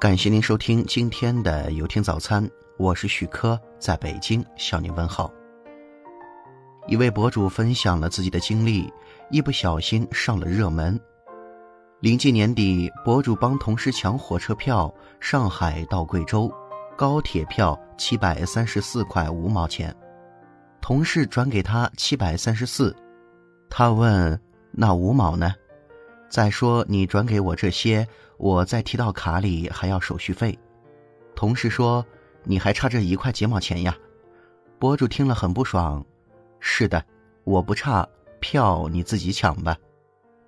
感谢您收听今天的有听早餐，我是许科，在北京向您问好。一位博主分享了自己的经历，一不小心上了热门。临近年底，博主帮同事抢火车票，上海到贵州，高铁票七百三十四块五毛钱，同事转给他七百三十四，他问：“那五毛呢？”再说你转给我这些，我再提到卡里还要手续费。同事说你还差这一块几毛钱呀？博主听了很不爽。是的，我不差，票你自己抢吧。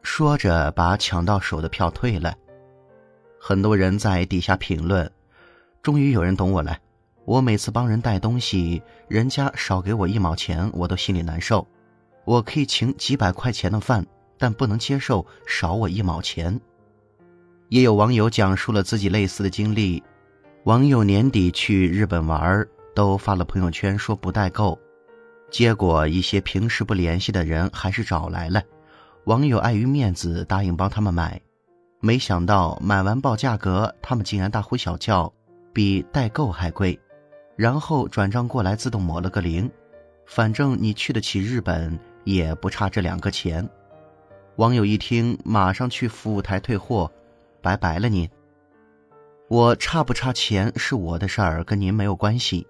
说着把抢到手的票退了。很多人在底下评论，终于有人懂我了。我每次帮人带东西，人家少给我一毛钱，我都心里难受。我可以请几百块钱的饭。但不能接受少我一毛钱。也有网友讲述了自己类似的经历。网友年底去日本玩，都发了朋友圈说不代购，结果一些平时不联系的人还是找来了。网友碍于面子答应帮他们买，没想到买完报价格，他们竟然大呼小叫，比代购还贵。然后转账过来自动抹了个零，反正你去得起日本，也不差这两个钱。网友一听，马上去服务台退货，拜拜了您。我差不差钱是我的事儿，跟您没有关系。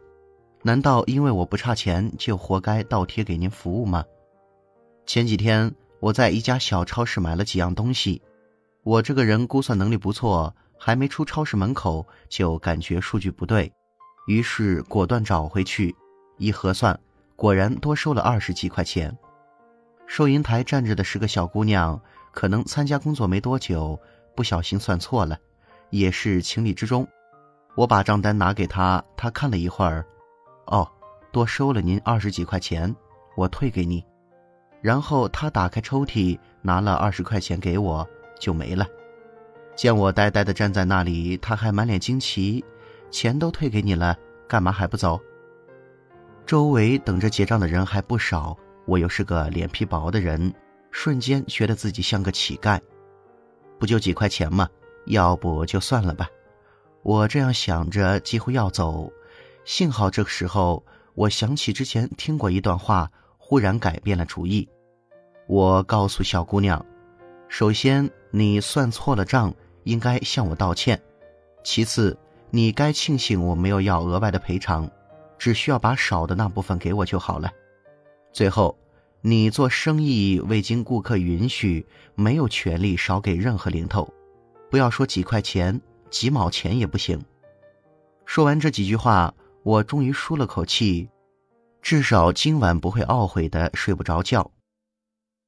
难道因为我不差钱就活该倒贴给您服务吗？前几天我在一家小超市买了几样东西，我这个人估算能力不错，还没出超市门口就感觉数据不对，于是果断找回去，一核算，果然多收了二十几块钱。收银台站着的是个小姑娘，可能参加工作没多久，不小心算错了，也是情理之中。我把账单拿给她，她看了一会儿，哦，多收了您二十几块钱，我退给你。然后她打开抽屉，拿了二十块钱给我，就没了。见我呆呆的站在那里，她还满脸惊奇：“钱都退给你了，干嘛还不走？”周围等着结账的人还不少。我又是个脸皮薄的人，瞬间觉得自己像个乞丐。不就几块钱吗？要不就算了吧。我这样想着，几乎要走。幸好这个时候，我想起之前听过一段话，忽然改变了主意。我告诉小姑娘：首先，你算错了账，应该向我道歉；其次，你该庆幸我没有要额外的赔偿，只需要把少的那部分给我就好了。最后，你做生意未经顾客允许，没有权利少给任何零头，不要说几块钱、几毛钱也不行。说完这几句话，我终于舒了口气，至少今晚不会懊悔的睡不着觉。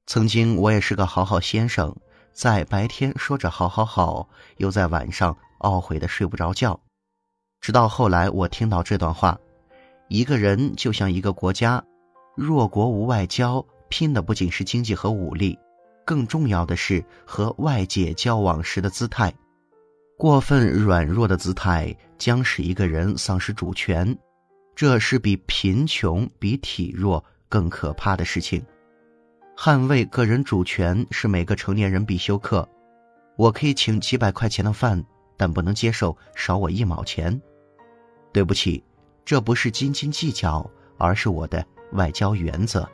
曾经我也是个好好先生，在白天说着好好好，又在晚上懊悔的睡不着觉。直到后来，我听到这段话：一个人就像一个国家。弱国无外交，拼的不仅是经济和武力，更重要的是和外界交往时的姿态。过分软弱的姿态将使一个人丧失主权，这是比贫穷、比体弱更可怕的事情。捍卫个人主权是每个成年人必修课。我可以请几百块钱的饭，但不能接受少我一毛钱。对不起，这不是斤斤计较，而是我的。外交原则，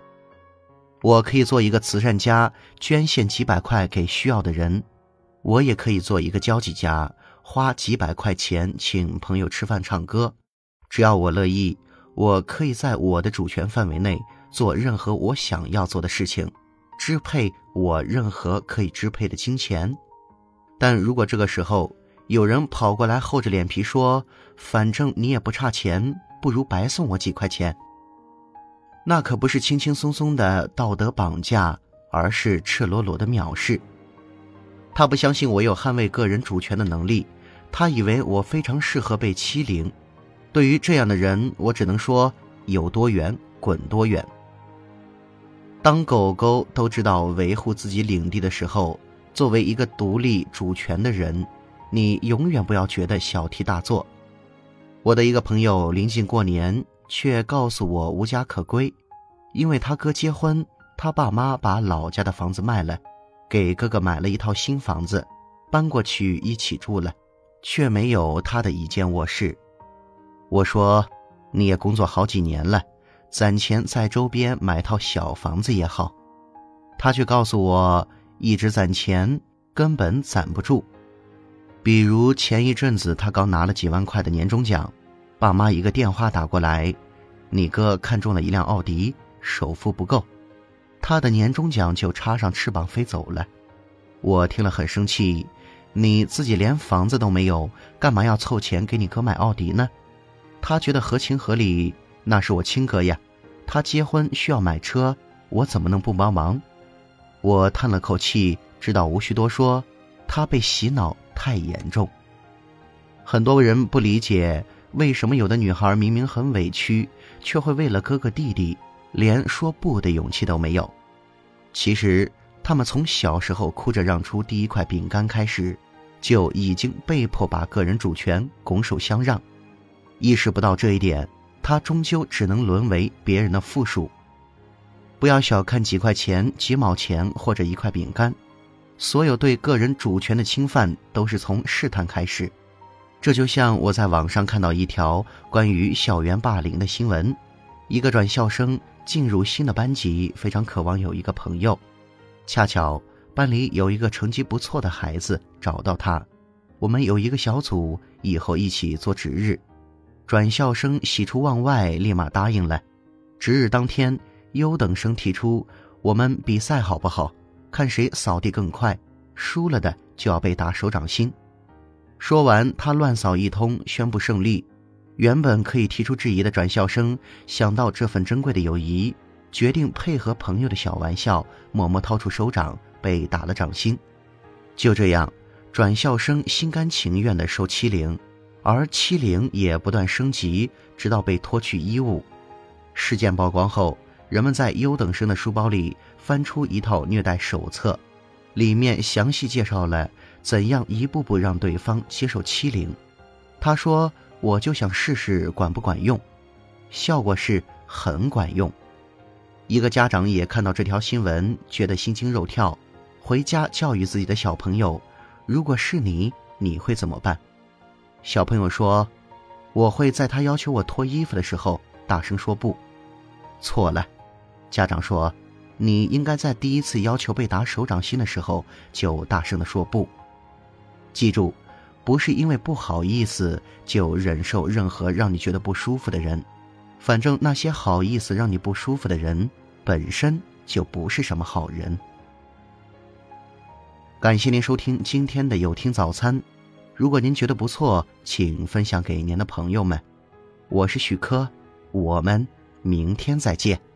我可以做一个慈善家，捐献几百块给需要的人；我也可以做一个交际家，花几百块钱请朋友吃饭唱歌。只要我乐意，我可以在我的主权范围内做任何我想要做的事情，支配我任何可以支配的金钱。但如果这个时候有人跑过来厚着脸皮说：“反正你也不差钱，不如白送我几块钱。”那可不是轻轻松松的道德绑架，而是赤裸裸的藐视。他不相信我有捍卫个人主权的能力，他以为我非常适合被欺凌。对于这样的人，我只能说有多远滚多远。当狗狗都知道维护自己领地的时候，作为一个独立主权的人，你永远不要觉得小题大做。我的一个朋友临近过年。却告诉我无家可归，因为他哥结婚，他爸妈把老家的房子卖了，给哥哥买了一套新房子，搬过去一起住了。却没有他的一间卧室。我说：“你也工作好几年了，攒钱在周边买套小房子也好。”他却告诉我，一直攒钱根本攒不住。比如前一阵子，他刚拿了几万块的年终奖，爸妈一个电话打过来，你哥看中了一辆奥迪，首付不够，他的年终奖就插上翅膀飞走了。我听了很生气，你自己连房子都没有，干嘛要凑钱给你哥买奥迪呢？他觉得合情合理，那是我亲哥呀，他结婚需要买车，我怎么能不帮忙？我叹了口气，知道无需多说，他被洗脑太严重。很多人不理解，为什么有的女孩明明很委屈，却会为了哥哥弟弟，连说不的勇气都没有。其实。他们从小时候哭着让出第一块饼干开始，就已经被迫把个人主权拱手相让。意识不到这一点，他终究只能沦为别人的附属。不要小看几块钱、几毛钱或者一块饼干，所有对个人主权的侵犯都是从试探开始。这就像我在网上看到一条关于校园霸凌的新闻：一个转校生进入新的班级，非常渴望有一个朋友。恰巧班里有一个成绩不错的孩子找到他，我们有一个小组，以后一起做值日。转校生喜出望外，立马答应了。值日当天，优等生提出我们比赛好不好？看谁扫地更快，输了的就要被打手掌心。说完，他乱扫一通，宣布胜利。原本可以提出质疑的转校生，想到这份珍贵的友谊。决定配合朋友的小玩笑，默默掏出手掌，被打了掌心。就这样，转校生心甘情愿地受欺凌，而欺凌也不断升级，直到被脱去衣物。事件曝光后，人们在优等生的书包里翻出一套虐待手册，里面详细介绍了怎样一步步让对方接受欺凌。他说：“我就想试试管不管用。”效果是很管用。一个家长也看到这条新闻，觉得心惊肉跳，回家教育自己的小朋友：“如果是你，你会怎么办？”小朋友说：“我会在他要求我脱衣服的时候大声说不。”错了，家长说：“你应该在第一次要求被打手掌心的时候就大声的说不。”记住，不是因为不好意思就忍受任何让你觉得不舒服的人，反正那些好意思让你不舒服的人。本身就不是什么好人。感谢您收听今天的有听早餐，如果您觉得不错，请分享给您的朋友们。我是许科，我们明天再见。